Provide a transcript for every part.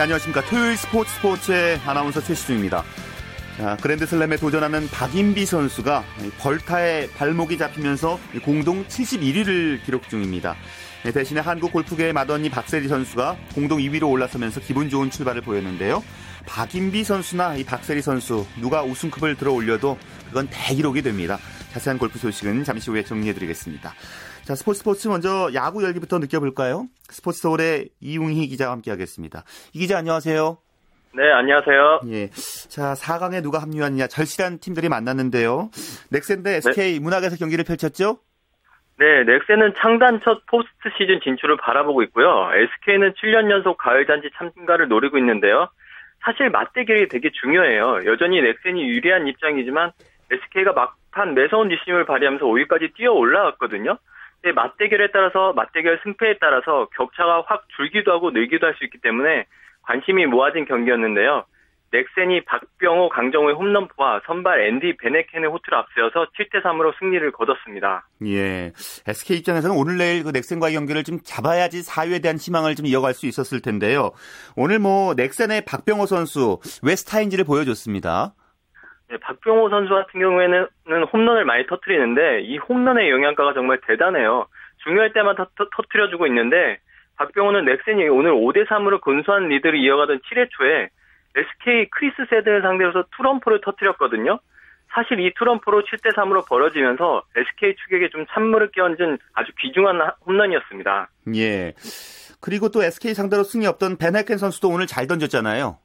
네, 안녕하십니까. 토요일 스포츠 스포츠의 아나운서 최시중입니다. 자, 그랜드슬램에 도전하는 박인비 선수가 벌타에 발목이 잡히면서 공동 71위를 기록 중입니다. 네, 대신에 한국 골프계의 맏언니 박세리 선수가 공동 2위로 올라서면서 기분 좋은 출발을 보였는데요. 박인비 선수나 이 박세리 선수 누가 우승컵을 들어 올려도 그건 대기록이 됩니다. 자세한 골프 소식은 잠시 후에 정리해드리겠습니다. 자, 스포츠 스포츠 먼저 야구 열기부터 느껴볼까요? 스포츠 서울의 이웅희 기자와 함께하겠습니다. 이 기자 안녕하세요. 네, 안녕하세요. 예. 자, 4강에 누가 합류하느냐 절실한 팀들이 만났는데요. 넥센 대 SK 네. 문학에서 경기를 펼쳤죠? 네, 넥센은 창단 첫 포스트 시즌 진출을 바라보고 있고요. SK는 7년 연속 가을 잔치 참가를 노리고 있는데요. 사실 맞대결이 되게 중요해요. 여전히 넥센이 유리한 입장이지만 SK가 막판 매서운 뒷심을 발휘하면서 5위까지 뛰어 올라왔거든요. 네, 맞대결에 따라서 맞대결 승패에 따라서 격차가 확 줄기도 하고 늘기도 할 수 있기 때문에 관심이 모아진 경기였는데요. 넥센이 박병호, 강정호의 홈런포와 선발 앤디 베네켄의 호투를 앞세워서 7대 3으로 승리를 거뒀습니다. 예. SK 입장에서는 오늘 내일 그 넥센과의 경기를 좀 잡아야지 4위에 대한 희망을 좀 이어갈 수 있었을 텐데요. 오늘 뭐 넥센의 박병호 선수 왜 스타인지를 보여줬습니다. 네, 박병호 선수 같은 경우에는 홈런을 많이 터트리는데 이 홈런의 영향가가 정말 대단해요. 중요할 때만 터, 터, 터트려주고 있는데 박병호는 넥센이 오늘 5대 3으로 근소한 리드를 이어가던 7회 초에 SK 크리스 세든을 상대로서 투런포를 터트렸거든요. 사실 이 투런포로 7대 3으로 벌어지면서 SK 추격에 좀 찬물을 끼얹은 아주 귀중한 홈런이었습니다. 예. 그리고 또 SK 상대로 승리 없던 밴헤켄 선수도 오늘 잘 던졌잖아요.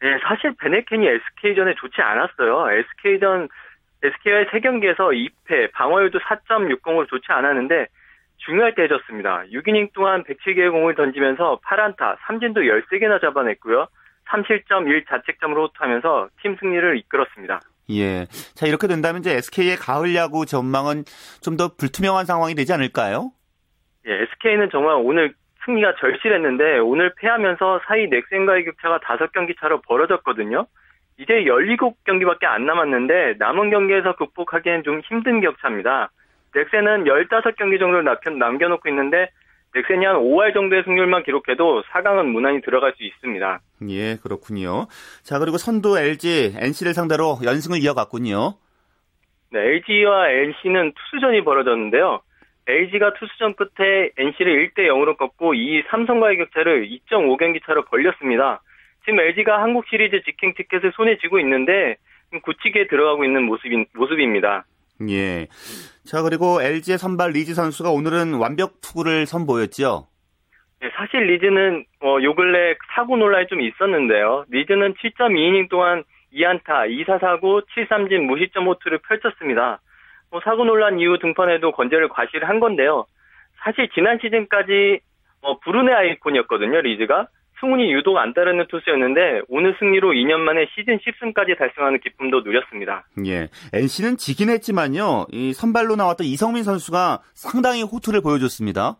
네, 사실 밴헤켄이 SK전에 좋지 않았어요. SK전, SK와의 3경기에서 2패, 방어율도 4.60으로 좋지 않았는데, 중요할 때 해줬습니다. 6이닝 동안 107개의 공을 던지면서 8안타, 삼진도 13개나 잡아냈고요. 3실점 1자책점으로 호투하면서 팀 승리를 이끌었습니다. 예. 자, 이렇게 된다면 이제 SK의 가을 야구 전망은 좀 더 불투명한 상황이 되지 않을까요? 예, SK는 정말 오늘 승리가 절실했는데 오늘 패하면서 사이 넥센과의 격차가 5경기 차로 벌어졌거든요. 이제 17경기밖에 안 남았는데 남은 경기에서 극복하기엔 좀 힘든 격차입니다. 넥센은 15경기 정도를 남겨놓고 있는데 넥센이 한 5할 정도의 승률만 기록해도 4강은 무난히 들어갈 수 있습니다. 예, 그렇군요. 자, 그리고 선두 LG, NC를 상대로 연승을 이어갔군요. 네, LG와 NC는 투수전이 벌어졌는데요. LG가 투수전 끝에 NC를 1대 0으로 꺾고 이 삼성과의 격차를 2.5경기 차로 벌렸습니다. 지금 LG가 한국 시리즈 직행 티켓을 손에 쥐고 있는데 굳히기 들어가고 있는 모습인, 모습입니다. 예. 자, 그리고 LG의 선발 리즈 선수가 오늘은 완벽 투구를 선보였죠? 네, 사실 리즈는 어, 요 근래 사구 논란이 좀 있었는데요. 리즈는 7.2이닝 동안 2안타, 2사사구, 7삼진 무시점 호투를 펼쳤습니다. 뭐 사구 논란 이후 등판에도 건재를 과시한 건데요. 사실 지난 시즌까지 어, 불운의 아이콘이었거든요, 리즈가. 승운이 유독 안 따르는 투수였는데 오늘 승리로 2년 만에 시즌 10승까지 달성하는 기쁨도 누렸습니다. 예. NC는 지긴 했지만요. 이 선발로 나왔던 이성민 선수가 상당히 호투를 보여줬습니다.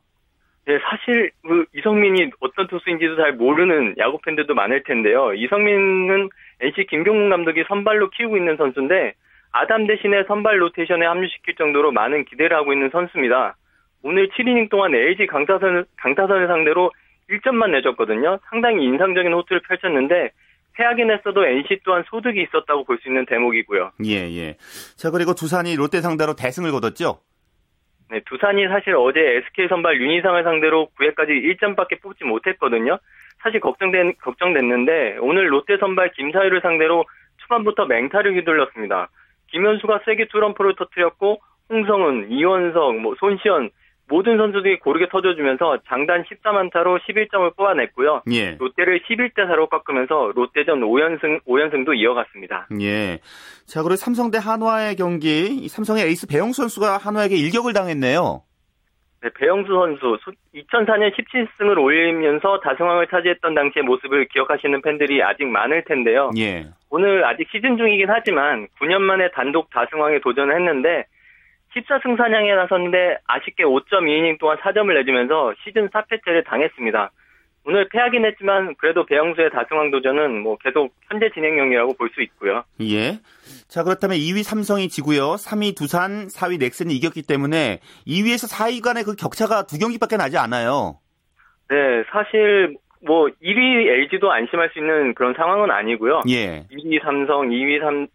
네, 사실 그 이성민이 어떤 투수인지도 잘 모르는 야구 팬들도 많을 텐데요. 이성민은 NC 김경문 감독이 선발로 키우고 있는 선수인데 아담 대신에 선발 로테이션에 합류시킬 정도로 많은 기대를 하고 있는 선수입니다. 오늘 7이닝 동안 LG 강타선, 강타선을 상대로 1점만 내줬거든요. 상당히 인상적인 호투를 펼쳤는데 패하긴 했어도 NC 또한 소득이 있었다고 볼 수 있는 대목이고요. 예, 예. 자, 그리고 두산이 롯데 상대로 대승을 거뒀죠? 네, 두산이 사실 어제 SK 선발 윤희상을 상대로 9회까지 1점밖에 뽑지 못했거든요. 사실 걱정된, 걱정됐는데 오늘 롯데 선발 김사유를 상대로 초반부터 맹타를 휘둘렀습니다. 김현수가 세게 투런포를 터뜨렸고 홍성은, 이원석, 뭐 손시현 모든 선수들이 고르게 터져주면서 장단 14만타로 11점을 뽑아냈고요. 예. 롯데를 11대 4로 꺾으면서 롯데전 5연승 5연승도 이어갔습니다. 예. 자, 그리고 삼성 대 한화의 경기 삼성의 에이스 배영수 선수가 한화에게 일격을 당했네요. 네, 배영수 선수 2004년 17승을 올리면서 다승왕을 차지했던 당시의 모습을 기억하시는 팬들이 아직 많을 텐데요. 예. 오늘 아직 시즌 중이긴 하지만 9년 만에 단독 다승왕에 도전을 했는데 14승 사냥에 나섰는데 아쉽게 5.2이닝 동안 4점을 내주면서 시즌 4패째를 당했습니다. 오늘 패하긴 했지만 그래도 배영수의 다승왕 도전은 뭐 계속 현재 진행형이라고 볼 수 있고요. 예. 자 그렇다면 2위 삼성이 지고요. 3위 두산, 4위 넥슨이 이겼기 때문에 2위에서 4위 간의 그 격차가 두 경기밖에 나지 않아요. 네, 사실 뭐 1위 LG도 안심할 수 있는 그런 상황은 아니고요. 예. 1위 삼성, 2위 삼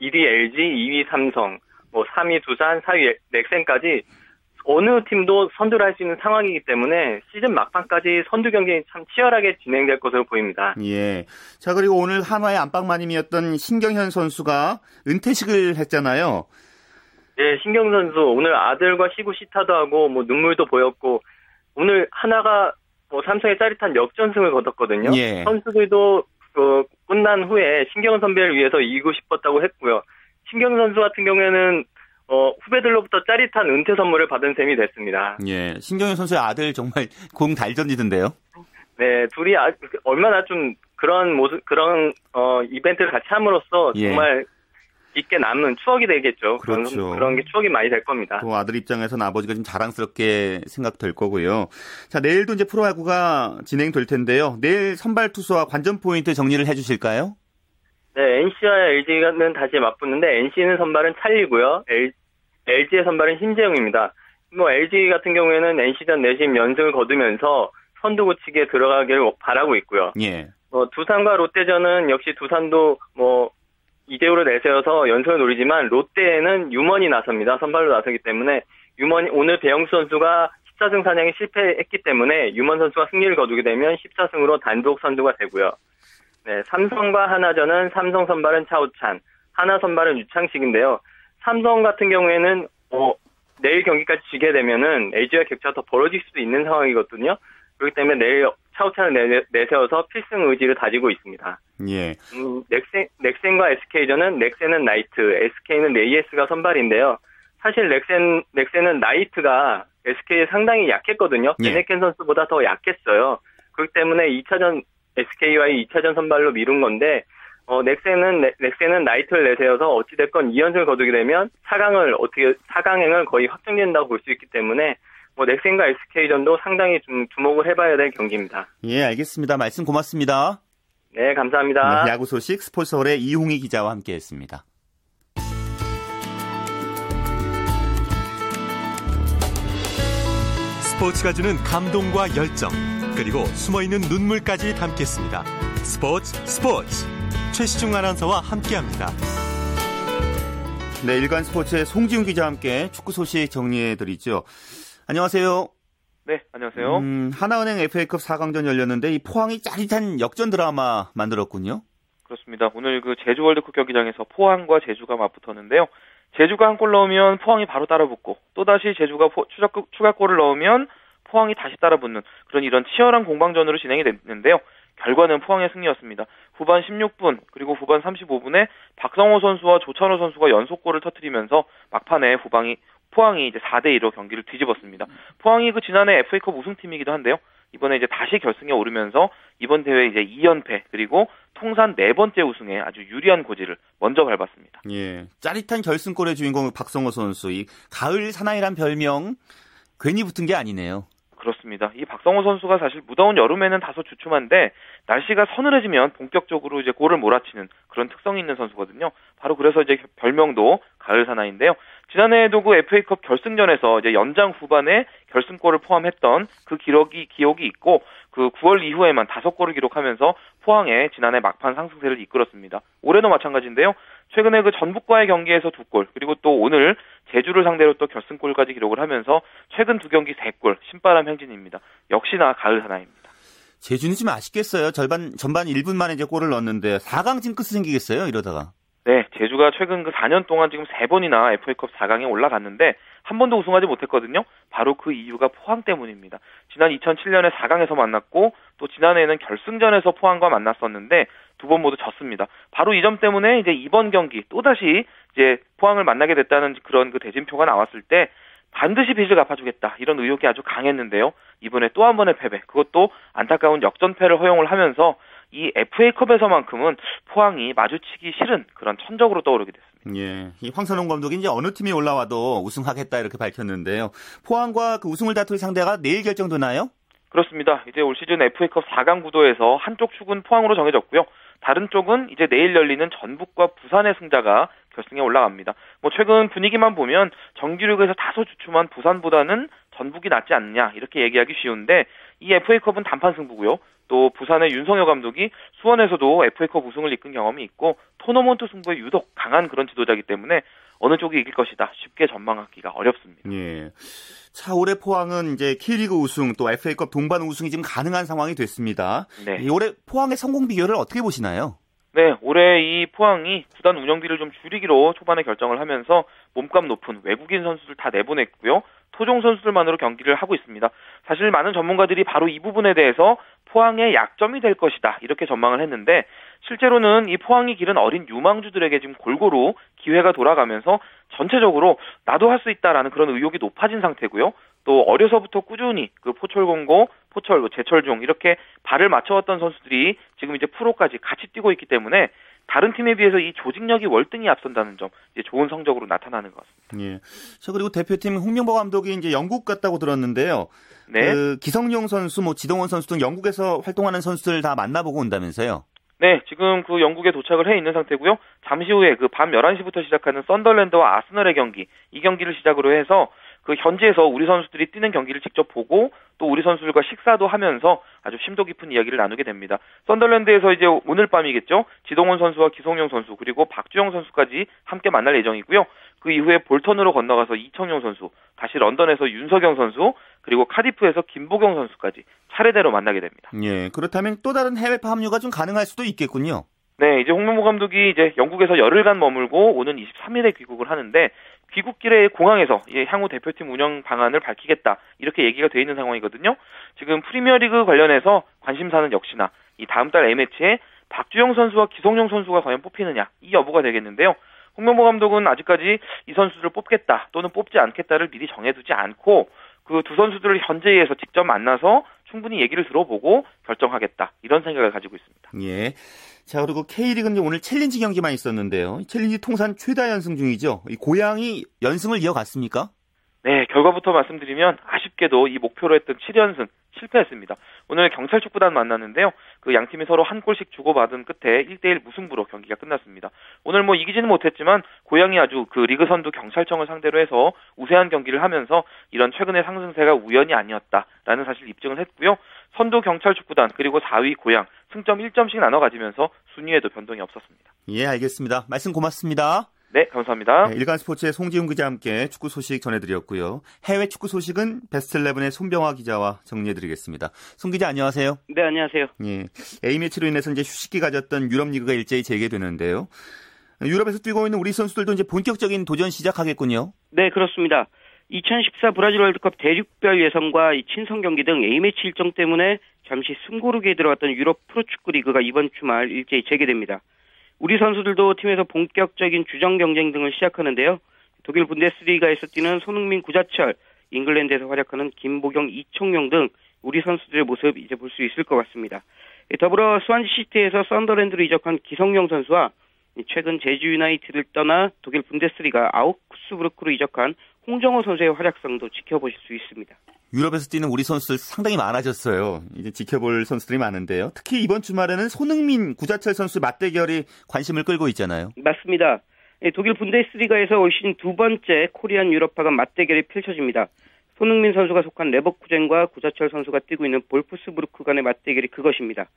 1위 LG, 2위 삼성, 뭐 3위 두산, 4위 넥센까지 어느 팀도 선두를 할 수 있는 상황이기 때문에 시즌 막판까지 선두 경기 참 치열하게 진행될 것으로 보입니다. 예. 자, 그리고 오늘 한화의 안방마님이었던 신경현 선수가 은퇴식을 했잖아요. 네, 신경 선수 오늘 아들과 시구 시타도 하고 뭐 눈물도 보였고 오늘 하나가 뭐 삼성의 짜릿한 역전승을 거뒀거든요. 예. 선수들도 그 끝난 후에 신경 선배를 위해서 이기고 싶었다고 했고요. 신경 선수 같은 경우에는 어, 후배들로부터 짜릿한 은퇴 선물을 받은 셈이 됐습니다. 예. 신경현 선수의 아들 정말 공 잘 던지던데요. 네, 둘이 아, 얼마나 좀 그런 모습, 그런 어, 이벤트를 같이 함으로써 예. 정말 있게 남는 추억이 되겠죠. 그렇죠. 그런, 그런 게 추억이 많이 될 겁니다. 또 아들 입장에서는 아버지가 좀 자랑스럽게 생각될 거고요. 자, 내일도 이제 프로야구가 진행될 텐데요. 내일 선발 투수와 관전 포인트 정리를 해 주실까요? 네, NC와 LG는 다시 맞붙는데 NC는 선발은 찰리고요. L, LG의 선발은 신재영입니다. 뭐 LG 같은 경우에는 NC전 내심 연승을 거두면서 선두 고치기에 들어가기를 바라고 있고요. 예. 뭐 두산과 롯데전은 역시 두산도 뭐 이대호를 내세워서 연승을 노리지만 롯데에는 유먼이 나섭니다. 선발로 나서기 때문에 유먼 오늘 배영수 선수가 14승 사냥에 실패했기 때문에 유먼 선수가 승리를 거두게 되면 14승으로 단독 선두가 되고요. 네, 삼성과 하나전은 삼성 선발은 차우찬, 하나 선발은 유창식인데요. 삼성 같은 경우에는 어, 내일 경기까지 지게 되면은 LG와 격차가 더 벌어질 수도 있는 상황이거든요. 그렇기 때문에 내일 내, 내세워서 필승 의지를 다지고 있습니다. 예. 음, 넥센, 넥센과 SK전은 넥센은 나이트, SK는 레이에스가 선발인데요. 사실 넥센, 넥센은 나이트가 SK에 상당히 약했거든요. 예. 베네켄 선수보다 더 약했어요. 그렇기 때문에 2차전, SK와의 2차전 선발로 미룬 건데, 어, 넥센은, 넥- 넥센은 나이트를 내세워서 어찌 됐건 2연승을 거두게 되면 4강을 어떻게, 4강행을 거의 확정된다고 볼 수 있기 때문에, 뭐, 넥센과 SK전도 상당히 좀 주목을 해봐야 될 경기입니다. 예, 알겠습니다. 말씀 고맙습니다. 네, 감사합니다. 네, 야구 소식 스포츠서울의 이홍희 기자와 함께했습니다. 스포츠가 주는 감동과 열정 그리고 숨어있는 눈물까지 담겠습니다. 스포츠 스포츠 최시중 아나운서와 함께합니다. 네, 일간 스포츠의 송지훈 기자와 함께 축구 소식 정리해드리죠. 안녕하세요. 네, 안녕하세요. 음, 하나은행 FA컵 4강전 열렸는데 이 포항이 짜릿한 역전 드라마 만들었군요. 그렇습니다. 오늘 그 제주 월드컵 경기장에서 포항과 제주가 맞붙었는데요. 제주가 한 골 넣으면 포항이 바로 따라붙고 또다시 제주가 포- 추가, 추가골을 넣으면 포항이 다시 따라붙는 그런 이런 치열한 공방전으로 진행이 됐는데요. 결과는 포항의 승리였습니다. 후반 16분 그리고 후반 35분에 박성호 선수와 조찬호 선수가 연속골을 터뜨리면서 막판에 후방이 포항이 이제 4대 2로 경기를 뒤집었습니다. 포항이 그 지난해 FA컵 우승팀이기도 한데요. 이번에 이제 다시 결승에 오르면서 이번 대회 이제 2연패 그리고 통산 네 번째 우승에 아주 유리한 고지를 먼저 밟았습니다. 예. 짜릿한 결승골의 주인공 박성호 선수. 이 가을 사나이란 별명 괜히 붙은 게 아니네요. 그렇습니다. 이 박성호 선수가 사실 무더운 여름에는 다소 주춤한데 날씨가 서늘해지면 본격적으로 이제 골을 몰아치는 그런 특성이 있는 선수거든요. 바로 그래서 이제 별명도 가을 사나이인데요. 지난해에도 그 FA컵 결승전에서 이제 연장 후반에 결승골을 포함했던 그 기록이 기억이 있고 그 9월 이후에만 다섯 골을 기록하면서 포항에 지난해 막판 상승세를 이끌었습니다. 올해도 마찬가지인데요. 최근에 그 전북과의 경기에서 두 골, 그리고 또 오늘 제주를 상대로 또 결승골까지 기록을 하면서 최근 두 경기 세 골, 신바람 행진입니다. 역시나 가을 사나이입니다. 제주는 좀 아쉽겠어요. 절반, 전반 1분 만에 이제 골을 넣었는데 4강 징크스 생기겠어요, 이러다가. 네, 제주가 최근 그 4년 동안 지금 3번이나 FA컵 4강에 올라갔는데 한 번도 우승하지 못했거든요. 바로 그 이유가 포항 때문입니다. 지난 2007년에 4강에서 만났고 또 지난해에는 결승전에서 포항과 만났었는데 두 번 모두 졌습니다. 바로 이 점 때문에 이제 이번 경기 또다시 이제 포항을 만나게 됐다는 그런 그 대진표가 나왔을 때 반드시 빚을 갚아주겠다 이런 의욕이 아주 강했는데요. 이번에 또 한 번의 패배, 그것도 안타까운 역전패를 허용을 하면서 이 FA컵에서만큼은 포항이 마주치기 싫은 그런 천적으로 떠오르게 됐습니다. 예. 이 황선홍 감독이 이제 어느 팀이 올라와도 우승하겠다 이렇게 밝혔는데요. 포항과 그 우승을 다툴 상대가 내일 결정되나요? 그렇습니다. 이제 올 시즌 FA컵 4강 구도에서 한쪽 축은 포항으로 정해졌고요. 다른 쪽은 이제 내일 열리는 전북과 부산의 승자가 결승에 올라갑니다. 뭐 최근 분위기만 보면 정규리그에서 다소 주춤한 부산보다는 전북이 낫지 않느냐 이렇게 얘기하기 쉬운데 이 FA컵은 단판 승부고요. 또 부산의 윤성효 감독이 수원에서도 FA컵 우승을 이끈 경험이 있고 토너먼트 승부에 유독 강한 그런 지도자이기 때문에 어느 쪽이 이길 것이다 쉽게 전망하기가 어렵습니다. 예. 차 올해 포항은 이제 K리그 우승 또 FA컵 동반 우승이 지금 가능한 상황이 됐습니다. 네. 올해 포항의 성공 비결을 어떻게 보시나요? 네, 올해 이 포항이 구단 운영비를 좀 줄이기로 초반에 결정을 하면서 몸값 높은 외국인 선수들 다 내보냈고요. 토종 선수들만으로 경기를 하고 있습니다. 사실 많은 전문가들이 바로 이 부분에 대해서 포항의 약점이 될 것이다 이렇게 전망을 했는데 실제로는 이 포항이 기른 어린 유망주들에게 지금 골고루 기회가 돌아가면서 전체적으로 나도 할 수 있다라는 그런 의욕이 높아진 상태고요. 또 어려서부터 꾸준히 그 포철공고, 포철, 제철종 이렇게 발을 맞춰왔던 선수들이 지금 이제 프로까지 같이 뛰고 있기 때문에 다른 팀에 비해서 이 조직력이 월등히 앞선다는 점 이제 좋은 성적으로 나타나는 것 같습니다. 예. 자 그리고 대표팀 홍명보 감독이 이제 영국 갔다고 들었는데요. 네. 그 기성용 선수, 뭐 지동원 선수 등 영국에서 활동하는 선수들 다 만나보고 온다면서요? 네, 지금 그 영국에 도착을 해 있는 상태고요. 잠시 후에 그 밤 11시부터 시작하는 썬더랜드와 아스널의 경기, 이 경기를 시작으로 해서 그 현지에서 우리 선수들이 뛰는 경기를 직접 보고 또 우리 선수들과 식사도 하면서 아주 심도 깊은 이야기를 나누게 됩니다. 썬더랜드에서 이제 오늘 밤이겠죠. 지동원 선수와 기성용 선수 그리고 박주영 선수까지 함께 만날 예정이고요. 그 이후에 볼턴으로 건너가서 이청용 선수, 다시 런던에서 윤석영 선수, 그리고 카디프에서 김보경 선수까지 차례대로 만나게 됩니다. 예, 그렇다면 또 다른 해외파 합류가 좀 가능할 수도 있겠군요. 네, 이제 홍명보 감독이 이제 영국에서 열흘간 머물고 오는 23일에 귀국을 하는데 귀국길에 공항에서 향후 대표팀 운영 방안을 밝히겠다 이렇게 얘기가 돼 있는 상황이거든요. 지금 프리미어리그 관련해서 관심사는 역시나 이 다음 달 A매치에 박주영 선수와 기성용 선수가 과연 뽑히느냐 이 여부가 되겠는데요. 홍명보 감독은 아직까지 이 선수들을 뽑겠다 또는 뽑지 않겠다를 미리 정해두지 않고 그 두 선수들을 현지에서 직접 만나서 충분히 얘기를 들어보고 결정하겠다 이런 생각을 가지고 있습니다. 예. 자 그리고 K리그는 오늘 챌린지 경기만 있었는데요. 챌린지 통산 최다 연승 중이죠. 이 고양이 연승을 이어갔습니까? 네, 결과부터 말씀드리면 아쉽게도 이 목표로 했던 7연승 실패했습니다. 오늘 경찰 축구단 만났는데요. 그 양 팀이 서로 한 골씩 주고받은 끝에 1대1 무승부로 경기가 끝났습니다. 오늘 뭐 이기지는 못했지만 고향이 아주 그 리그 선두 경찰청을 상대로 해서 우세한 경기를 하면서 이런 최근의 상승세가 우연이 아니었다라는 사실 입증을 했고요. 선두 경찰 축구단 그리고 4위 고향 승점 1점씩 나눠 가지면서 순위에도 변동이 없었습니다. 예, 알겠습니다. 말씀 고맙습니다. 네, 감사합니다. 네, 일간 스포츠의 송지훈 기자와 함께 축구 소식 전해드렸고요. 해외 축구 소식은 베스트11의 손병화 기자와 정리해드리겠습니다. 송 기자 안녕하세요. 네, 안녕하세요. 예, A매치로 인해서 이제 휴식기 가졌던 유럽 리그가 일제히 재개되는데요. 유럽에서 뛰고 있는 우리 선수들도 이제 본격적인 도전 시작하겠군요. 네, 그렇습니다. 2014 브라질 월드컵 대륙별 예선과 친선 경기 등 A매치 일정 때문에 잠시 숨고르기에 들어갔던 유럽 프로축구 리그가 이번 주말 일제히 재개됩니다. 우리 선수들도 팀에서 본격적인 주전 경쟁 등을 시작하는데요. 독일 분데스리가에서 뛰는 손흥민, 구자철, 잉글랜드에서 활약하는 김보경, 이청용 등 우리 선수들의 모습 이제 볼 수 있을 것 같습니다. 더불어 스완지 시티에서 썬더랜드로 이적한 기성용 선수와 최근 제주 유나이티드를 떠나 독일 분데스리가 아우크스부르크로 이적한 홍정호 선수의 활약상도 지켜보실 수 있습니다. 유럽에서 뛰는 우리 선수들 상당히 많아졌어요. 이제 지켜볼 선수들이 많은데요. 특히 이번 주말에는 손흥민, 구자철 선수 맞대결이 관심을 끌고 있잖아요. 맞습니다. 예, 독일 분데스리가에서 올 시즌 두 번째 코리안 유럽파가 맞대결이 펼쳐집니다. 손흥민 선수가 속한 레버쿠젠과 구자철 선수가 뛰고 있는 볼프스부르크 간의 맞대결이 그것입니다.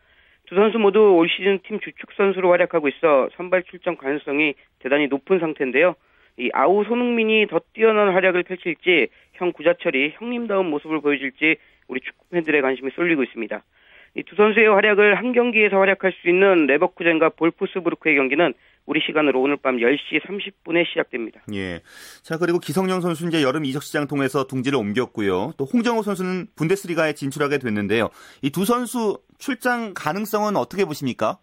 두 선수 모두 올 시즌 팀 주축 선수로 활약하고 있어 선발 출전 가능성이 대단히 높은 상태인데요. 이 아우 손흥민이 더 뛰어난 활약을 펼칠지 형 구자철이 형님다운 모습을 보여줄지 우리 축구 팬들의 관심이 쏠리고 있습니다. 이 두 선수의 활약을 한 경기에서 활약할 수 있는 레버쿠젠과 볼프스부르크의 경기는 우리 시간으로 오늘 밤 10시 30분에 시작됩니다. 예. 자, 그리고 기성용 선수 이제 여름 이적 시장 통해서 둥지를 옮겼고요. 또 홍정호 선수는 분데스리가에 진출하게 됐는데요. 이 두 선수 출장 가능성은 어떻게 보십니까?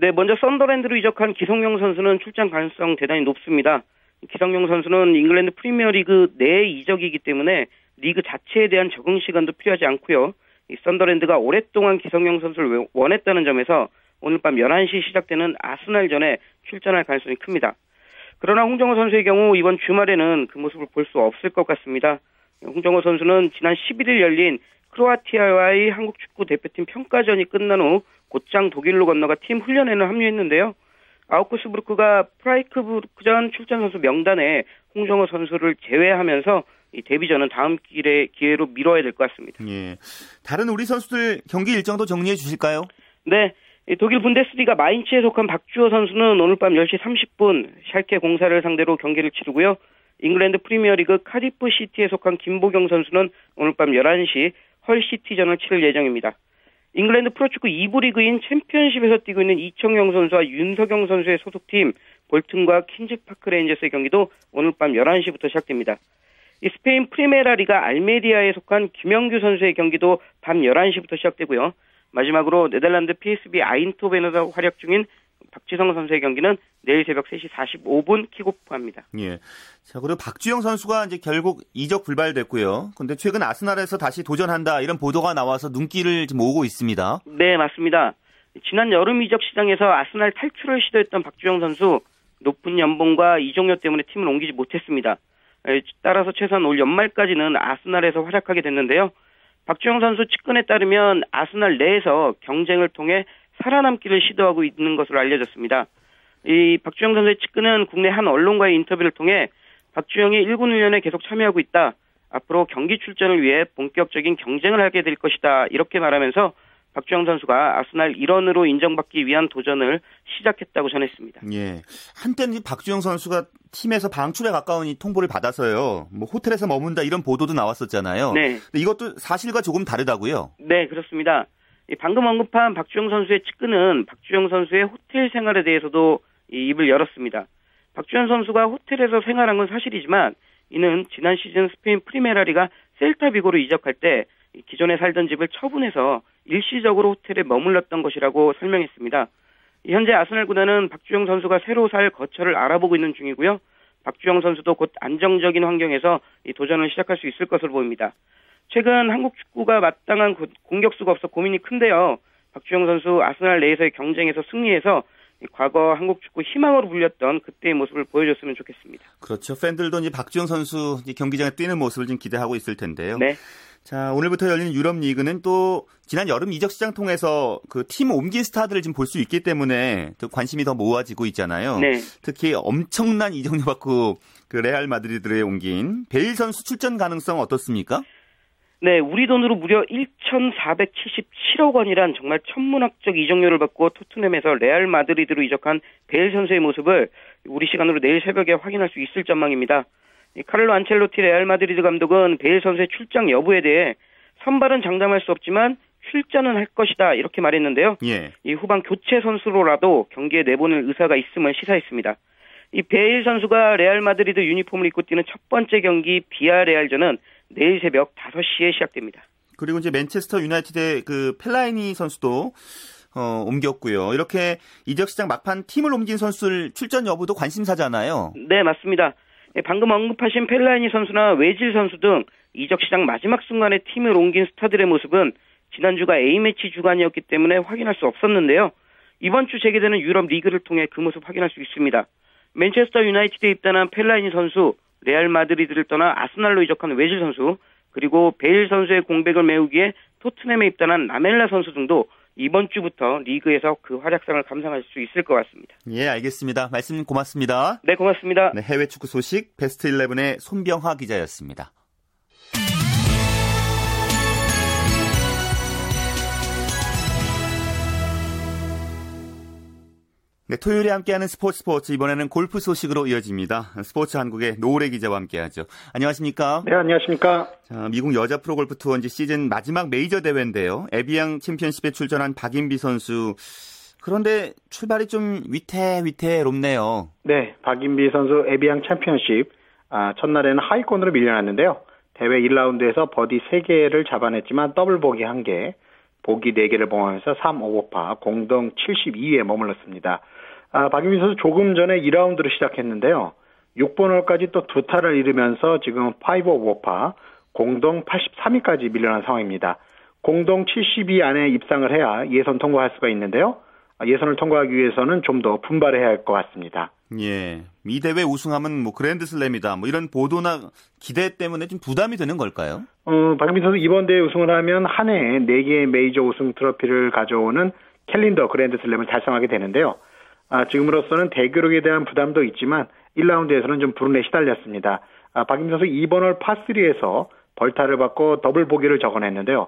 네, 먼저 썬더랜드로 이적한 기성용 선수는 출장 가능성 대단히 높습니다. 기성용 선수는 잉글랜드 프리미어리그 내 이적이기 때문에 리그 자체에 대한 적응 시간도 필요하지 않고요. 이 썬더랜드가 오랫동안 기성용 선수를 원했다는 점에서 오늘 밤 11시 시작되는 아스날전에 출전할 가능성이 큽니다. 그러나 홍정호 선수의 경우 이번 주말에는 그 모습을 볼 수 없을 것 같습니다. 홍정호 선수는 지난 11일 열린 크로아티아와의 한국 축구 대표팀 평가전이 끝난 후 곧장 독일로 건너가 팀 훈련에는 합류했는데요. 아우크스부르크가 프라이크부르크 전 출전 선수 명단에 홍정호 선수를 제외하면서 이 데뷔전은 다음 기회, 기회로 미뤄야 될 것 같습니다. 예. 다른 우리 선수들 경기 일정도 정리해 주실까요? 네. 독일 분데스리가 마인츠에 속한 박주호 선수는 오늘 밤 10시 30분 샬케 공사를 상대로 경기를 치르고요. 잉글랜드 프리미어리그 카디프 시티에 속한 김보경 선수는 오늘 밤 11시 헐시티전을 치를 예정입니다. 잉글랜드 프로축구 2부 리그인 챔피언십에서 뛰고 있는 이청용 선수와 윤석영 선수의 소속팀 볼튼과 퀸즈파크 레인저스의 경기도 오늘 밤 11시부터 시작됩니다. 이 스페인 프리메라 리가 알메리아에 속한 김영규 선수의 경기도 밤 11시부터 시작되고요. 마지막으로 네덜란드 PSB 아인토벤에서 활약 중인 박지성 선수의 경기는 내일 새벽 3시 45분 킥오프합니다. 예. 자, 그리고 박주영 선수가 이제 결국 이적 불발됐고요. 근데 최근 아스날에서 다시 도전한다 이런 보도가 나와서 눈길을 좀 모으고 있습니다. 네, 맞습니다. 지난 여름 이적 시장에서 아스날 탈출을 시도했던 박주영 선수 높은 연봉과 이종료 때문에 팀을 옮기지 못했습니다. 따라서 최소한 올 연말까지는 아스날에서 활약하게 됐는데요. 박주영 선수 측근에 따르면 아스날 내에서 경쟁을 통해 살아남기를 시도하고 있는 것으로 알려졌습니다. 이 박주영 선수의 측근은 국내 한 언론과의 인터뷰를 통해 박주영이 1군 훈련에 계속 참여하고 있다. 앞으로 경기 출전을 위해 본격적인 경쟁을 하게 될 것이다. 이렇게 말하면서 박주영 선수가 아스날 일원으로 인정받기 위한 도전을 시작했다고 전했습니다. 예. 한때는 박주영 선수가 팀에서 방출에 가까운 이 통보를 받아서요. 뭐 호텔에서 머문다 이런 보도도 나왔었잖아요. 네. 이것도 사실과 조금 다르다고요? 네, 그렇습니다. 방금 언급한 박주영 선수의 측근은 박주영 선수의 호텔 생활에 대해서도 입을 열었습니다. 박주영 선수가 호텔에서 생활한 건 사실이지만 이는 지난 시즌 스페인 프리메라리가 셀타비고로 이적할 때 기존에 살던 집을 처분해서 일시적으로 호텔에 머물렀던 것이라고 설명했습니다. 현재 아스날 구단은 박주영 선수가 새로 살 거처를 알아보고 있는 중이고요. 박주영 선수도 곧 안정적인 환경에서 이 도전을 시작할 수 있을 것으로 보입니다. 최근 한국 축구가 마땅한 공격수가 없어 고민이 큰데요. 박주영 선수 아스날 내에서의 경쟁에서 승리해서 과거 한국 축구 희망으로 불렸던 그때의 모습을 보여줬으면 좋겠습니다. 그렇죠. 팬들도 이제 박주영 선수 경기장에 뛰는 모습을 좀 기대하고 있을 텐데요. 네. 자, 오늘부터 열리는 유럽 리그는 또 지난 여름 이적 시장 통해서 그 팀 옮긴 스타들을 지금 볼 수 있기 때문에 또 관심이 더 모아지고 있잖아요. 네. 특히 엄청난 이적료 받고 그 레알 마드리드에 옮긴 베일 선수 출전 가능성 어떻습니까? 네, 우리 돈으로 무려 1,477억 원이란 정말 천문학적 이적료를 받고 토트넘에서 레알 마드리드로 이적한 베일 선수의 모습을 우리 시간으로 내일 새벽에 확인할 수 있을 전망입니다. 카를로 안첼로티 레알 마드리드 감독은 베일 선수의 출장 여부에 대해 선발은 장담할 수 없지만 출전은 할 것이다 이렇게 말했는데요. 예. 이 후반 교체 선수로라도 경기에 내보낼 의사가 있음을 시사했습니다. 이 베일 선수가 레알 마드리드 유니폼을 입고 뛰는 첫 번째 경기 비아레알전은 내일 새벽 5시에 시작됩니다. 그리고 이제 맨체스터 유나이티드의 그 펠라이니 선수도 어, 옮겼고요. 이렇게 이적 시장 막판 팀을 옮긴 선수를 출전 여부도 관심사잖아요. 네, 맞습니다. 예, 방금 언급하신 펠라이니 선수나 외질 선수 등 이적 시장 마지막 순간에 팀을 옮긴 스타들의 모습은 지난주가 A매치 주간이었기 때문에 확인할 수 없었는데요. 이번 주 재개되는 유럽 리그를 통해 그 모습 확인할 수 있습니다. 맨체스터 유나이티드에 입단한 펠라이니 선수, 레알 마드리드를 떠나 아스날로 이적한 외질 선수, 그리고 베일 선수의 공백을 메우기에 토트넘에 입단한 라멜라 선수 등도 이번 주부터 리그에서 그 활약상을 감상할 수 있을 것 같습니다. 예, 알겠습니다. 말씀 고맙습니다. 네, 고맙습니다. 네, 해외 축구 소식 베스트 11의 손병화 기자였습니다. 네, 토요일에 함께하는 스포츠 스포츠 이번에는 골프 소식으로 이어집니다. 스포츠 한국의 노우래 기자와 함께하죠. 안녕하십니까? 네, 안녕하십니까? 자, 미국 여자 프로골프 투어 이제 시즌 마지막 메이저 대회인데요. 에비앙 챔피언십에 출전한 박인비 선수. 그런데 출발이 좀 위태위태롭네요. 네, 박인비 선수 에비앙 챔피언십 아, 첫날에는 하위권으로 밀려났는데요. 대회 1라운드에서 버디 3개를 잡아냈지만 더블 보기 1개, 보기 4개를 봉하면서 3 오버파 공동 72위에 머물렀습니다. 아, 박유민 선수 조금 전에 2라운드로 시작했는데요. 6번 홀까지 또 두 타를 잃으면서 지금 5 오버파 공동 83위까지 밀려난 상황입니다. 공동 72 안에 입상을 해야 예선 통과할 수가 있는데요. 아, 예선을 통과하기 위해서는 좀 더 분발해야 할 것 같습니다. 예. 이 대회 우승하면 뭐 그랜드슬램이다. 뭐 이런 보도나 기대 때문에 좀 부담이 되는 걸까요? 어, 박인비 선수 이번 대회 우승을 하면 한 해에 4개의 메이저 우승 트로피를 가져오는 캘린더 그랜드슬램을 달성하게 되는데요. 아, 지금으로서는 대기록에 대한 부담도 있지만 1라운드에서는 좀 불운에 시달렸습니다. 아, 박인비 선수 2번 홀 파3에서 벌타를 받고 더블 보기를 적어냈는데요.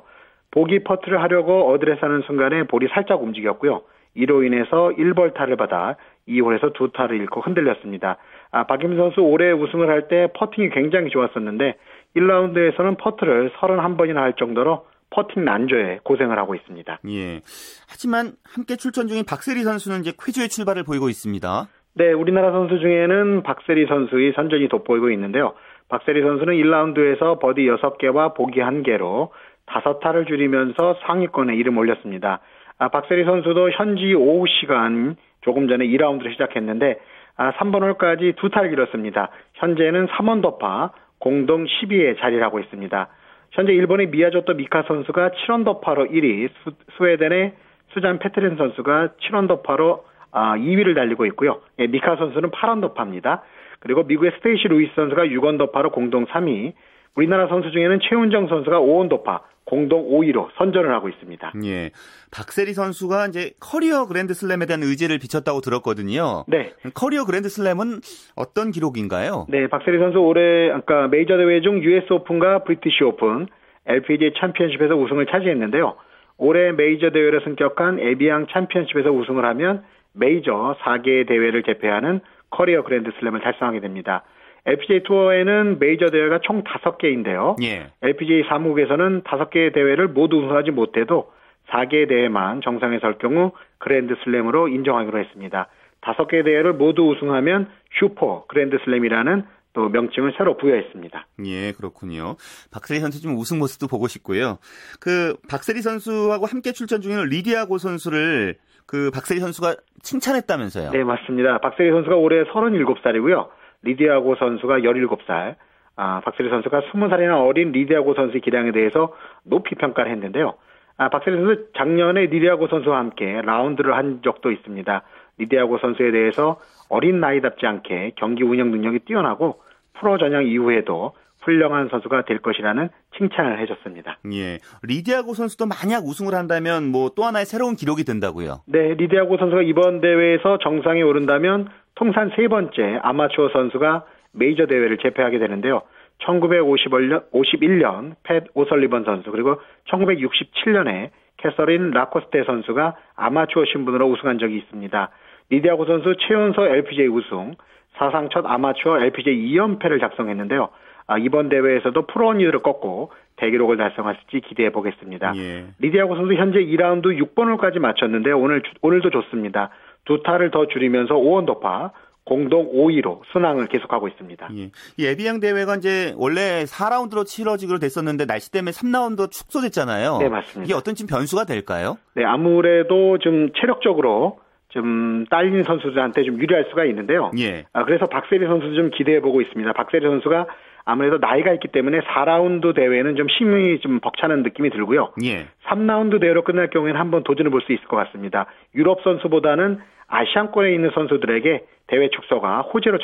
보기 퍼트를 하려고 어드레스 하는 순간에 볼이 살짝 움직였고요. 이로 인해서 1벌타를 받아 2홀에서 두 타를 잃고 흔들렸습니다. 아, 박인비 선수 올해 우승을 할 때 퍼팅이 굉장히 좋았었는데 1라운드에서는 퍼트를 31번이나 할 정도로 퍼팅 난조에 고생을 하고 있습니다. 예. 하지만 함께 출전 중인 박세리 선수는 이제 쾌주의 출발을 보이고 있습니다. 네, 우리나라 선수 중에는 박세리 선수의 선전이 돋보이고 있는데요. 박세리 선수는 1라운드에서 버디 6개와 보기 1개로 5타를 줄이면서 상위권에 이름 올렸습니다. 아, 박세리 선수도 현지 오후 시간 조금 전에 2라운드를 시작했는데 아, 3번 홀까지 두 타를 줄였습니다. 현재는 3언더파 공동 10위에 자리를 하고 있습니다. 현재 일본의 미야자토 미카 선수가 7언더파로 1위, 스, 웨덴의 수잔 페테르센 선수가 7언더파로 아, 2위를 달리고 있고요. 예, 미카 선수는 8언더파입니다. 그리고 미국의 스테이시 루이스 선수가 6언더파로 공동 3위, 우리나라 선수 중에는 최운정 선수가 5언더파, 공동 5위로 선전을 하고 있습니다. 예. 박세리 선수가 이제 커리어 그랜드슬램에 대한 의지를 비쳤다고 들었거든요. 네. 커리어 그랜드슬램은 어떤 기록인가요? 네, 박세리 선수 올해 아까 메이저 대회 중 US 오픈과 브리티시 오픈, LPGA 챔피언십에서 우승을 차지했는데요. 올해 메이저 대회를 승격한 에비앙 챔피언십에서 우승을 하면 메이저 4개 대회를 제패하는 커리어 그랜드슬램을 달성하게 됩니다. LPGA 투어에는 메이저 대회가 총 5개인데요. 예. LPGA 사무국에서는 5개의 대회를 모두 우승하지 못해도 4개의 대회만 정상에 설 경우 그랜드슬램으로 인정하기로 했습니다. 5개 대회를 모두 우승하면 슈퍼 그랜드슬램이라는 또 명칭을 새로 부여했습니다. 예, 그렇군요. 박세리 선수 좀 우승 모습도 보고 싶고요. 그 박세리 선수하고 함께 출전 중인 리디아고 선수를 그 박세리 선수가 칭찬했다면서요? 네, 맞습니다. 박세리 선수가 올해 37살이고요. 리디아고 선수가 17살. 아, 박세리 선수가 20살이나 어린 리디아고 선수의 기량에 대해서 높이 평가를 했는데요. 아, 박세리 선수 작년에 리디아고 선수와 함께 라운드를 한 적도 있습니다. 리디아고 선수에 대해서 어린 나이답지 않게 경기 운영 능력이 뛰어나고 프로 전향 이후에도 훌륭한 선수가 될 것이라는 칭찬을 해줬습니다. 예. 리디아고 선수도 만약 우승을 한다면 뭐 또 하나의 새로운 기록이 된다고요? 네, 리디아고 선수가 이번 대회에서 정상에 오른다면 통산 세 번째 아마추어 선수가 메이저 대회를 제패하게 되는데요. 1951년, 51년 팻 오설리번 선수 그리고 1967년에 캐서린 라코스테 선수가 아마추어 신분으로 우승한 적이 있습니다. 리디아고 선수 최연소 LPGA 우승, 사상 첫 아마추어 LPGA 2연패를 작성했는데요. 아, 이번 대회에서도 프로 언니들을 꺾고 대기록을 달성할지 기대해 보겠습니다. 예. 리디아고 선수 현재 2라운드 6번홀까지 마쳤는데 오늘 오늘도 좋습니다. 두 타를 더 줄이면서 5원 더파 공동 5위로 순항을 계속하고 있습니다. 예. 이 에비앙 대회가 이제 원래 4라운드로 치러지기로 됐었는데 날씨 때문에 3라운드 축소됐잖아요. 네, 맞습니다. 이게 어떤 좀 변수가 될까요? 네, 아무래도 좀 체력적으로 좀 딸린 선수들한테 좀 유리할 수가 있는데요. 예. 아, 그래서 박세리 선수 좀 기대해 보고 있습니다. 박세리 선수가 아무래도 나이가 있기 때문에 4라운드 대회는 좀 힘이 좀 벅차는 느낌이 들고요. 예. 3라운드 대회로 끝날 경우에는 한번 도전해 볼 수 있을 것 같습니다. 유럽 선수보다는 아시안권에 있는 선수들에게 대회 축소가 호재로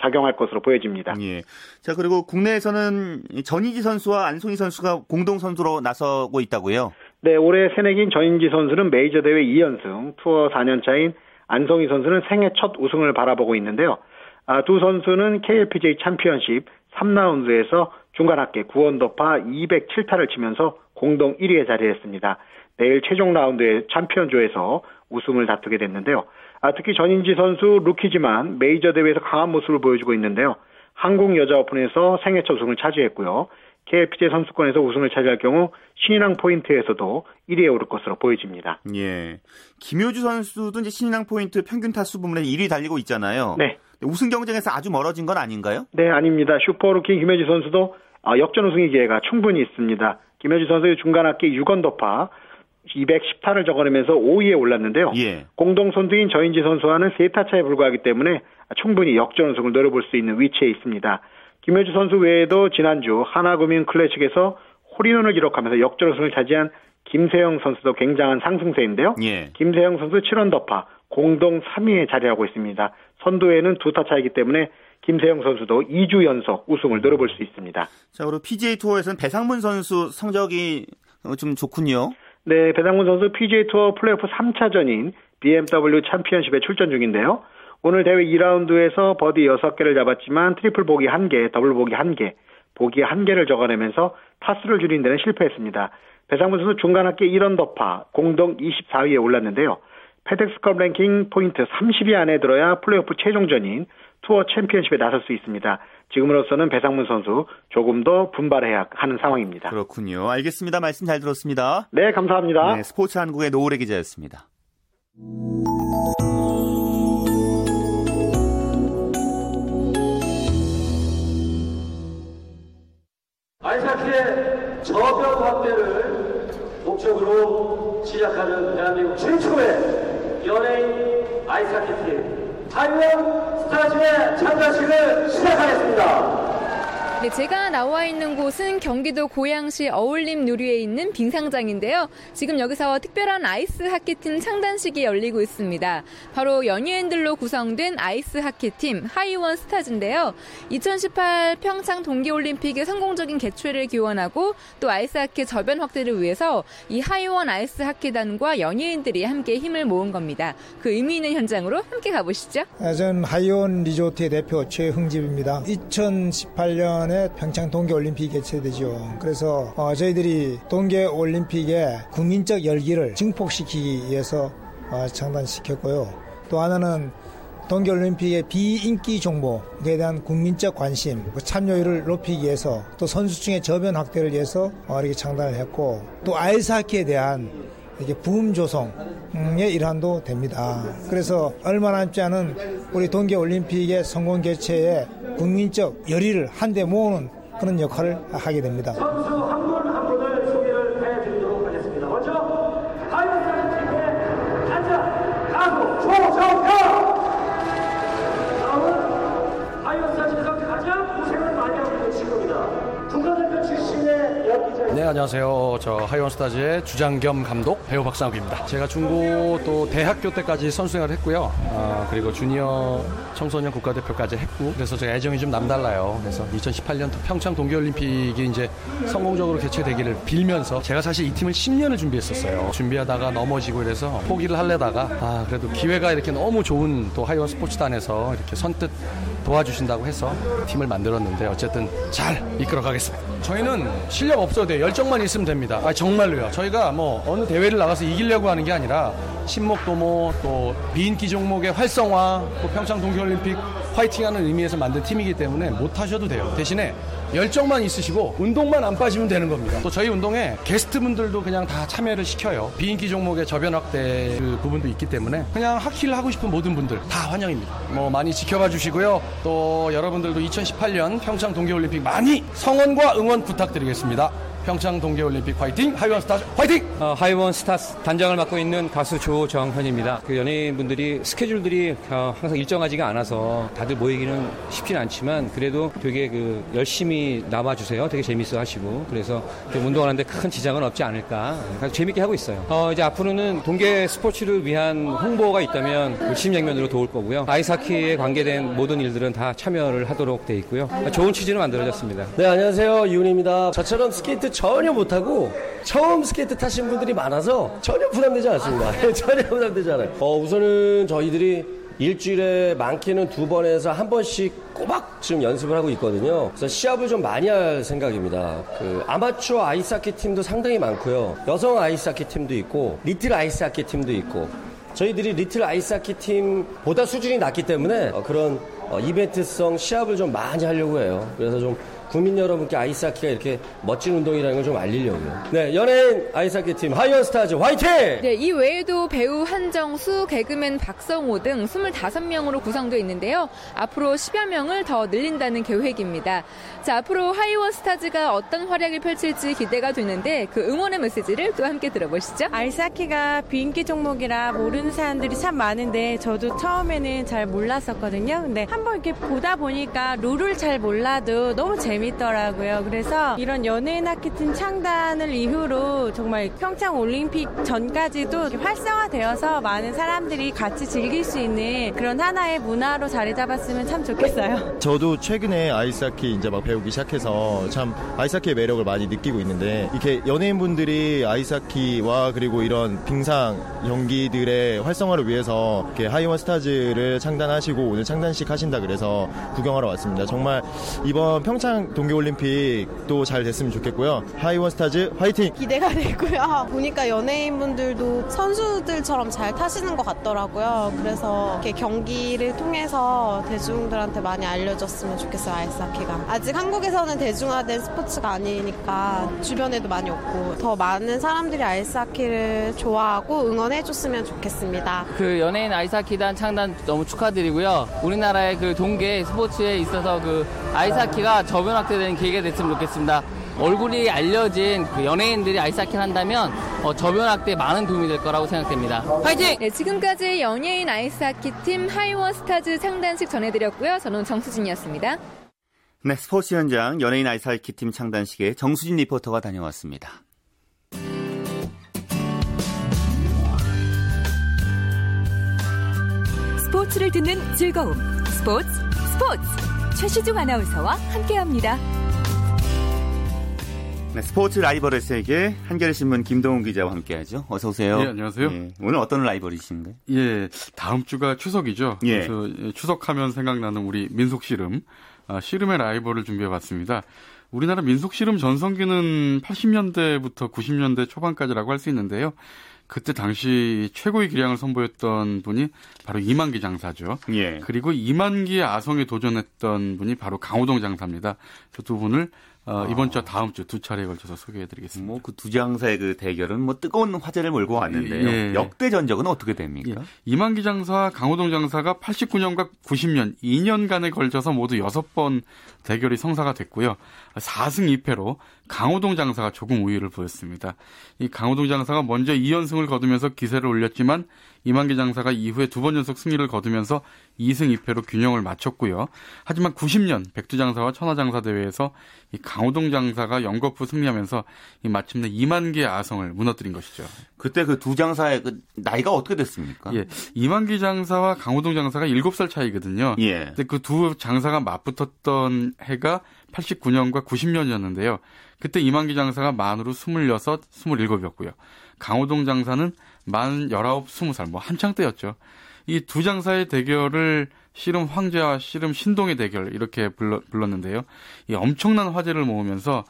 작용할 것으로 보여집니다. 예. 자, 그리고 국내에서는 전희지 선수와 안송희 선수가 공동 선수로 나서고 있다고요? 네, 올해 새내기인 전인지 선수는 메이저 대회 2연승, 투어 4년차인 안송희 선수는 생애 첫 우승을 바라보고 있는데요. 아, 두 선수는 KLPJ 챔피언십 3라운드에서 중간 합계 9원더파 207타를 치면서 공동 1위에 자리했습니다. 내일 최종 라운드의 챔피언조에서 우승을 다투게 됐는데요. 아, 특히 전인지 선수 루키지만 메이저 대회에서 강한 모습을 보여주고 있는데요. 한국 여자 오픈에서 생애 첫 우승을 차지했고요. KLPJ 선수권에서 우승을 차지할 경우 신인왕 포인트에서도 1위에 오를 것으로 보여집니다. 예. 김효주 선수도 이제 신인왕 포인트 평균 타수 부문에 1위 달리고 있잖아요. 네. 우승 경쟁에서 아주 멀어진 건 아닌가요? 네, 아닙니다. 슈퍼루키 김효주 선수도 아, 역전 우승의 기회가 충분히 있습니다. 김효주 선수의 중간 합계 6원 더파 210타를 적어내면서 5위에 올랐는데요. 예. 공동 선두인 저인지 선수와는 3타 차에 불과하기 때문에 충분히 역전 우승을 노려볼 수 있는 위치에 있습니다. 김효주 선수 외에도 지난주 하나구민 클래식에서 홀인원을 기록하면서 역전 우승을 차지한 김세영 선수도 굉장한 상승세인데요. 예. 김세영 선수 7원 더파 공동 3위에 자리하고 있습니다. 선두에는 두 타 차이기 때문에 김세영 선수도 2주 연속 우승을 노려볼 수 있습니다. 자, 그리고 PGA 투어에서는 배상문 선수 성적이 좀 좋군요. 네, 배상문 선수 PGA 투어 플레이오프 3차전인 BMW 챔피언십에 출전 중인데요. 오늘 대회 2라운드에서 버디 6개를 잡았지만 트리플 보기 1개, 더블 보기 1개, 보기 1개를 적어내면서 타수를 줄이는 데는 실패했습니다. 배상문 선수 중간 합계 1언더파, 공동 24위에 올랐는데요. 페덱스컵 랭킹 포인트 30위 안에 들어야 플레이오프 최종전인 투어 챔피언십에 나설 수 있습니다. 지금으로서는 배상문 선수 조금 더 분발해야 하는 상황입니다. 그렇군요. 알겠습니다. 말씀 잘 들었습니다. 네, 감사합니다. 네, 스포츠 한국의 노을의 기자였습니다. 아이스하키의 저변 확대를 목적으로 시작하는 대한민국 최초의 연예인 아이스하키 팀 하이원 스타즈의 창단식을 시작하겠습니다. 네, 제가 나와 있는 곳은 경기도 고양시 어울림 누리에 있는 빙상장인데요. 지금 여기서 특별한 아이스 하키팀 창단식이 열리고 있습니다. 바로 연예인들로 구성된 아이스 하키팀 하이원 스타즈인데요. 2018 평창 동계올림픽의 성공적인 개최를 기원하고 또 아이스 하키 저변 확대를 위해서 이 하이원 아이스 하키단과 연예인들이 함께 힘을 모은 겁니다. 그 의미 있는 현장으로 함께 가보시죠. 저는 하이원 리조트의 대표 최흥집입니다. 2018년에 평창 동계올림픽이 개최되죠. 그래서 어, 저희들이 동계올림픽의 국민적 열기를 증폭시키기 위해서 어, 창단시켰고요. 또 하나는 동계올림픽의 비인기 종목에 대한 국민적 관심, 그 참여율을 높이기 위해서 또 선수층의 저변 확대를 위해서 어, 이렇게 창단을 했고 또 아이스하키에 대한 이게 부음 조성의 일환도 됩니다. 그래서 얼마 남지 않은 우리 동계 올림픽의 성공 개최에 국민적 열의를 한데 모으는 그런 역할을 하게 됩니다. 안녕하세요. 저 하이원스타즈의 주장 겸 감독 배우 박상욱입니다. 제가 중고 또 대학교 때까지 선수생활을 했고요. 아, 그리고 주니어 청소년 국가대표까지 했고 그래서 제가 애정이 좀 남달라요. 그래서 2018년 평창 동계올림픽이 이제 성공적으로 개최되기를 빌면서 제가 사실 이 팀을 10년을 준비했었어요. 준비하다가 넘어지고 이래서 포기를 하려다가 아 그래도 기회가 이렇게 너무 좋은 또 하이원 스포츠단에서 이렇게 선뜻 도와주신다고 해서 팀을 만들었는데 어쨌든 잘 이끌어 가겠습니다. 저희는 실력 없어도 돼요. 열정만 있으면 됩니다. 아, 정말로요. 저희가 뭐 어느 대회를 나가서 이기려고 하는 게 아니라 신목도모 또 비인기 종목의 활성화 또 평창 동계올림픽 화이팅하는 의미에서 만든 팀이기 때문에 못 하셔도 돼요. 대신에 열정만 있으시고 운동만 안 빠지면 되는 겁니다. 또 저희 운동에 게스트분들도 그냥 다 참여를 시켜요. 비인기 종목의 저변 확대 그 부분도 있기 때문에 그냥 하키를 하고 싶은 모든 분들 다 환영입니다. 뭐 많이 지켜봐 주시고요. 또 여러분들도 2018년 평창 동계올림픽 많이 성원과 응원 부탁드리겠습니다. 평창 동계올림픽 화이팅! 하이원 스타즈 화이팅! 어, 하이원 스타즈 단장을 맡고 있는 가수 조정현입니다. 그 연예인분들이 스케줄들이 어, 항상 일정하지가 않아서 다들 모이기는 쉽진 않지만 그래도 되게 그 열심히 나와주세요. 되게 재밌어 하시고 그래서 좀 운동하는데 큰 지장은 없지 않을까. 그래서 재밌게 하고 있어요. 어, 이제 앞으로는 동계 스포츠를 위한 홍보가 있다면 물심양면으로 도울 거고요. 아이스하키에 관계된 모든 일들은 다 참여를 하도록 돼 있고요. 좋은 취지로 만들어졌습니다. 네, 안녕하세요. 이훈입니다. 저처럼 스케이트 전혀 못하고 처음 스케이트 타신 분들이 많아서 전혀 부담되지 않습니다. 전혀 부담되지 않아요. 어, 우선은 저희들이 일주일에 많게는 두 번에서 한 번씩 꼬박 지금 연습을 하고 있거든요. 그래서 시합을 좀 많이 할 생각입니다. 그 아마추어 아이스하키 팀도 상당히 많고요. 여성 아이스하키 팀도 있고 리틀 아이스하키 팀도 있고 저희들이 리틀 아이스하키 팀보다 수준이 낮기 때문에 어, 그런 어, 이벤트성 시합을 좀 많이 하려고 해요. 그래서 좀 국민 여러분께 아이스하키가 이렇게 멋진 운동이라는 걸 좀 알리려고요. 네, 연예인 아이스하키 팀 하이원 스타즈 화이팅! 네, 이 외에도 배우 한정수, 개그맨 박성호 등 25명으로 구성되어 있는데요. 앞으로 10여 명을 더 늘린다는 계획입니다. 자, 앞으로 하이원 스타즈가 어떤 활약을 펼칠지 기대가 되는데 그 응원의 메시지를 또 함께 들어보시죠. 아이스하키가 비인기 종목이라 모르는 사람들이 참 많은데 저도 처음에는 잘 몰랐었거든요. 근데 한번 이렇게 보다 보니까 룰을 잘 몰라도 너무 재밌 재밌더라고요. 그래서 이런 연예인 학기팀 창단을 이후로 정말 평창 올림픽 전까지도 활성화되어서 많은 사람들이 같이 즐길 수 있는 그런 하나의 문화로 자리 잡았으면 참 좋겠어요. 저도 최근에 아이스하키 이제 막 배우 기 시작해서 참 아이스하키의 매력을 많이 느끼고 있는데 이렇게 연예인분들이 아이스하키와 그리고 이런 빙상 연기들의 활성화를 위해서 이렇게 하이원 스타즈를 창단하시고 오늘 창단식 하신다 그래서 구경하러 왔습니다. 정말 이번 평창 동계올림픽도 잘 됐으면 좋겠고요. 하이원 스타즈 화이팅! 기대가 되고요. 보니까 연예인분들도 선수들처럼 잘 타시는 것 같더라고요. 그래서 이렇게 경기를 통해서 대중들한테 많이 알려졌으면 좋겠어요. 아이스하키가. 아직 한 국에서는 대중화된 스포츠가 아니니까 주변에도 많이 없고 더 많은 사람들이 아이스하키를 좋아하고 응원해줬으면 좋겠습니다. 그 연예인 아이스하키단 창단 너무 축하드리고요. 우리나라의 그 동계 스포츠에 있어서 그 아이스하키가 저변학대되는 계기가 됐으면 좋겠습니다. 얼굴이 알려진 그 연예인들이 아이스하키를 한다면 어, 저변학대에 많은 도움이 될 거라고 생각됩니다. 파이팅! 네, 지금까지 연예인 아이스하키 팀 하이원 스타즈 창단식 전해드렸고요. 저는 정수진이었습니다. 네, 스포츠 현장 연예인 아이스하키 팀 창단식에 정수진 리포터가 다녀왔습니다. 스포츠를 듣는 즐거움. 스포츠, 스포츠. 최시중 아나운서와 함께합니다. 네, 스포츠 라이벌의 세계 한겨레신문 김동훈 기자와 함께하죠. 어서 오세요. 예, 안녕하세요. 예, 오늘 어떤 라이벌이신가요? 예, 다음 주가 추석이죠. 예. 그래서 추석하면 생각나는 우리 민속 씨름, 아, 씨름의 라이벌을 준비해봤습니다. 우리나라 민속 씨름 전성기는 80년대부터 90년대 초반까지라고 할 수 있는데요. 그때 당시 최고의 기량을 선보였던 분이 바로 이만기 장사죠. 예. 그리고 이만기의 아성에 도전했던 분이 바로 강호동 장사입니다. 그 두 분을 어, 이번 주와 다음 주 두 차례에 걸쳐서 소개해드리겠습니다. 뭐 그 두 장사의 그 대결은 뭐 뜨거운 화제를 몰고 왔는데요. 예. 역대 전적은 어떻게 됩니까? 이만기 장사와 강호동 장사가 89년과 90년 2년간에 걸쳐서 모두 6번 대결이 성사가 됐고요. 4승 2패로 강호동 장사가 조금 우위를 보였습니다. 이 강호동 장사가 먼저 2연승을 거두면서 기세를 올렸지만 이만기 장사가 이후에 두 번 연속 승리를 거두면서 2승 2패로 균형을 맞췄고요. 하지만 90년 백두 장사와 천하 장사 대회에서 이 강호동 장사가 연거푸 승리하면서 이 마침내 이만기의 아성을 무너뜨린 것이죠. 그때 그 두 장사의 그 나이가 어떻게 됐습니까? 예. 이만기 장사와 강호동 장사가 7살 차이거든요. 예. 근데 그 두 장사가 맞붙었던 해가 89년과 90년이었는데요. 그때 이만기 장사가 만으로 26, 27이었고요. 강호동 장사는 만 19, 20살 뭐 한창 때였죠. 이 두 장사의 대결을 씨름 황제와 씨름 신동의 대결 이렇게 불러, 불렀는데요. 이 엄청난 화제를 모으면서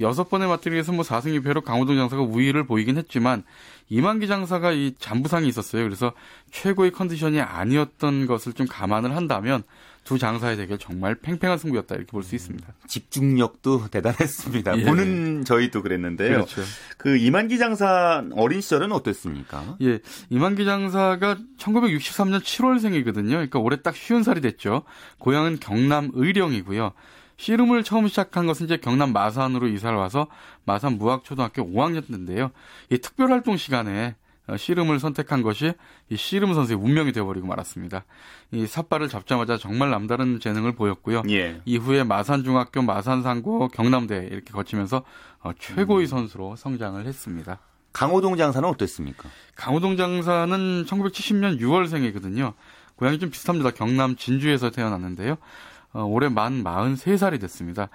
여섯 번의 맞대결에서 뭐 4승 2패로 강호동 장사가 우위를 보이긴 했지만 이만기 장사가 이 잔부상이 있었어요. 그래서 최고의 컨디션이 아니었던 것을 좀 감안을 한다면 두 장사의 대결 정말 팽팽한 승부였다 이렇게 볼 수 있습니다. 집중력도 대단했습니다. 예. 보는 저희도 그랬는데요. 그렇죠. 그 이만기 장사 어린 시절은 어땠습니까? 예, 이만기 장사가 1963년 7월생이거든요. 그러니까 올해 딱 쉬운 살이 됐죠. 고향은 경남 의령이고요. 씨름을 처음 시작한 것은 이제 경남 마산으로 이사를 와서 마산 무학초등학교 5학년 때인데요. 이 특별활동 시간에 어, 씨름을 선택한 것이 이 씨름 선수의 운명이 되어버리고 말았습니다. 이 삿발을 잡자마자 정말 남다른 재능을 보였고요. 예. 이후에 마산중학교, 마산상고, 경남대 이렇게 거치면서 어, 최고의 선수로 성장을 했습니다. 강호동 장사는 어땠습니까? 강호동 장사는 1970년 6월생이거든요. 고향이 좀 비슷합니다. 경남 진주에서 태어났는데요. 어, 올해 만 43살이 됐습니다.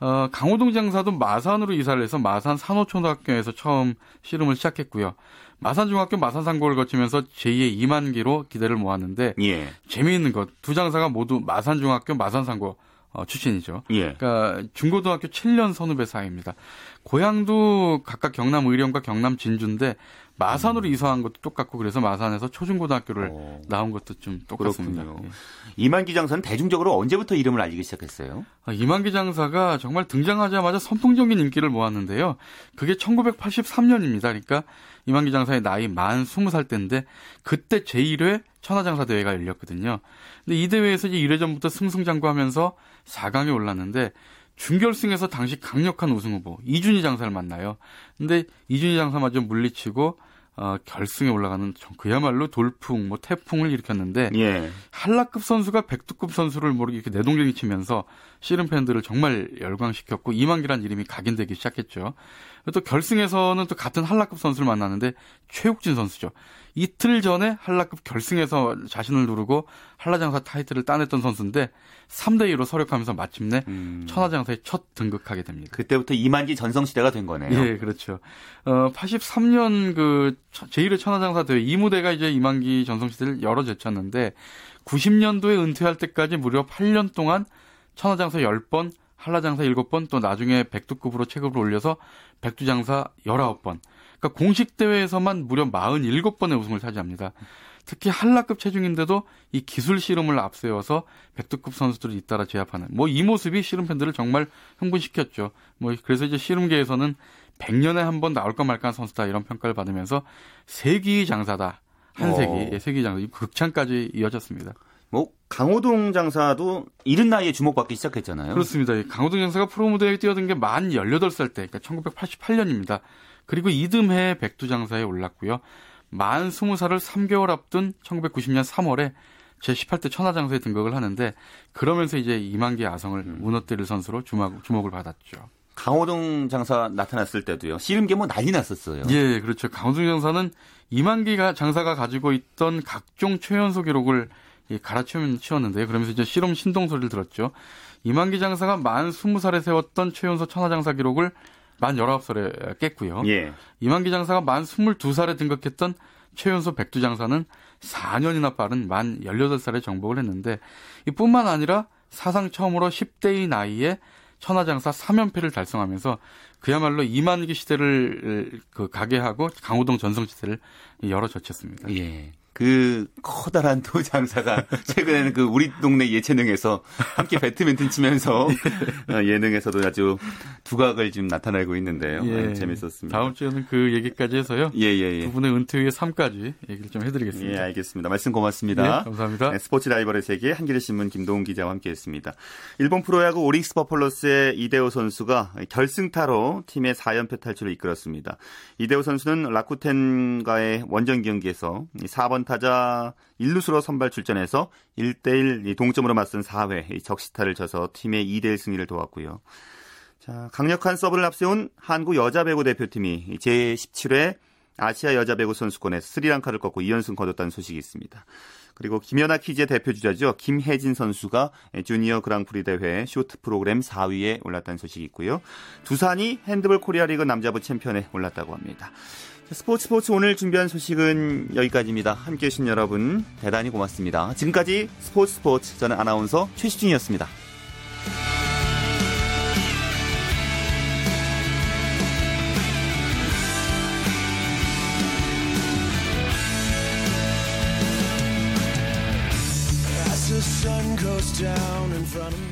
어, 강호동 장사도 마산으로 이사를 해서 마산 산호초등학교에서 처음 씨름을 시작했고요. 마산중학교 마산상고를 거치면서 제2의 이만기로 기대를 모았는데 예. 재미있는 것 두 장사가 모두 마산중학교 마산상고 어, 출신이죠. 예. 그러니까 중고등학교 7년 선후배 사이입니다. 고향도 각각 경남 의령과 경남 진주인데 마산으로 음. 이사한 것도 똑같고 그래서 마산에서 초중고등학교를 나온 것도 좀 똑같습니다. 어. 예. 이만기 장사는 대중적으로 언제부터 이름을 알리기 시작했어요? 아, 이만기 장사가 정말 등장하자마자 선풍적인 인기를 모았는데요. 그게 1983년입니다. 그러니까 이만기 장사의 나이 만 20살 때인데 그때 제1회 천하장사 대회가 열렸거든요. 근데 이 대회에서 이제 1회 전부터 승승장구하면서 4강에 올랐는데 준결승에서 당시 강력한 우승 후보 이준희 장사를 만나요. 근데 이준희 장사마저 물리치고 어, 결승에 올라가는 그야말로 돌풍, 뭐 태풍을 일으켰는데 예. 한라급 선수가 백두급 선수를 모르게 이렇게 내동댕이 치면서 씨름 팬들을 정말 열광시켰고 이만기란 이름이 각인되기 시작했죠. 또 결승에서는 또 같은 한라급 선수를 만났는데 최욱진 선수죠. 이틀 전에 한라급 결승에서 자신을 누르고 한라장사 타이틀을 따냈던 선수인데 3대 2로 서력하면서 마침내 음. 천하장사에 첫 등극하게 됩니다. 그때부터 이만기 전성 시대가 된 거네요. 예, 그렇죠. 어, 83년 그 제1회 천하장사 대회 이 무대가 이제 이만기 전성 시대를 열어 제쳤는데 90년도에 은퇴할 때까지 무려 8년 동안 천하장사 10번, 한라장사 7번, 또 나중에 백두급으로 체급을 올려서 백두장사 19번. 그러니까 공식 대회에서만 무려 47번의 우승을 차지합니다. 특히 한라급 체중인데도 이 기술 씨름을 앞세워서 백두급 선수들을 잇따라 제압하는 뭐 이 모습이 씨름 팬들을 정말 흥분시켰죠. 뭐 그래서 이제 씨름계에서는 100년에 한 번 나올까 말까 한 선수다 이런 평가를 받으면서 세기 장사다. 한 세기, 어. 예, 세기 장사, 이 극찬까지 이어졌습니다. 뭐 강호동 장사도 이른 나이에 주목받기 시작했잖아요. 그렇습니다. 이 강호동 장사가 프로 무대에 뛰어든 게 만 18살 때, 그러니까 1988년입니다. 그리고 이듬해 백두장사에 올랐고요. 만 20살을 3개월 앞둔 1990년 3월에 제18대 천하장사에 등극을 하는데 그러면서 이제 이만기 아성을 무너뜨릴 선수로 주목, 주목을 받았죠. 강호동 장사 나타났을 때도요. 씨름계 뭐 난리 났었어요. 예, 그렇죠. 강호동 장사는 이만기가 장사가 가지고 있던 각종 최연소 기록을 이 갈아치웠는데요. 그러면서 이제 씨름 신동 소리를 들었죠. 이만기 장사가 만 20살에 세웠던 최연소 천하장사 기록을 만 19살에 깼고요. 예. 이만기 장사가 만 22살에 등극했던 최연소 백두 장사는 4년이나 빠른 만 18살에 정복을 했는데 이뿐만 아니라 사상 처음으로 10대의 나이에 천하장사 3연패를 달성하면서 그야말로 이만기 시대를 그 가게 하고 강호동 전성 시대를 열어젖혔습니다. 예. 그 커다란 도 장사가 최근에는 그 우리 동네 예체능에서 함께 배드민턴 치면서 어, 예능에서도 아주 두각을 지금 나타내고 있는데요. 예. 네, 재밌었습니다. 다음 주에는 그 얘기까지 해서요. 예, 예, 예. 두 분의 은퇴 후의 삶까지 얘기를 좀 해드리겠습니다. 예, 알겠습니다. 말씀 고맙습니다. 예, 감사합니다. 네, 스포츠 라이벌의 세계 한겨레 신문 김동훈 기자와 함께했습니다. 일본 프로야구 오릭스 버펄로스의 이대호 선수가 결승타로 팀의 4연패 탈출을 이끌었습니다. 이대호 선수는 라쿠텐과의 원정 경기에서 4번 타자 1루수로 선발 출전해서 1대1 동점으로 맞선 4회 적시타를 쳐서 팀의 2대1 승리를 도왔고요. 자, 강력한 서브를 앞세운 한국 여자 배구 대표팀이 제17회 아시아 여자 배구 선수권에서 스리랑카를 꺾고 2연승 거뒀다는 소식이 있습니다. 그리고 김연아 키즈의 대표 주자죠. 김혜진 선수가 주니어 그랑프리 대회 쇼트 프로그램 4위에 올랐다는 소식이 있고요. 두산이 핸드볼 코리아 리그 남자부 챔피언에 올랐다고 합니다. 스포츠 스포츠 오늘 준비한 소식은 여기까지입니다. 함께 해 주신 여러분 대단히 고맙습니다. 지금까지 스포츠 스포츠 저는 아나운서 최시중이었습니다. Down in front of me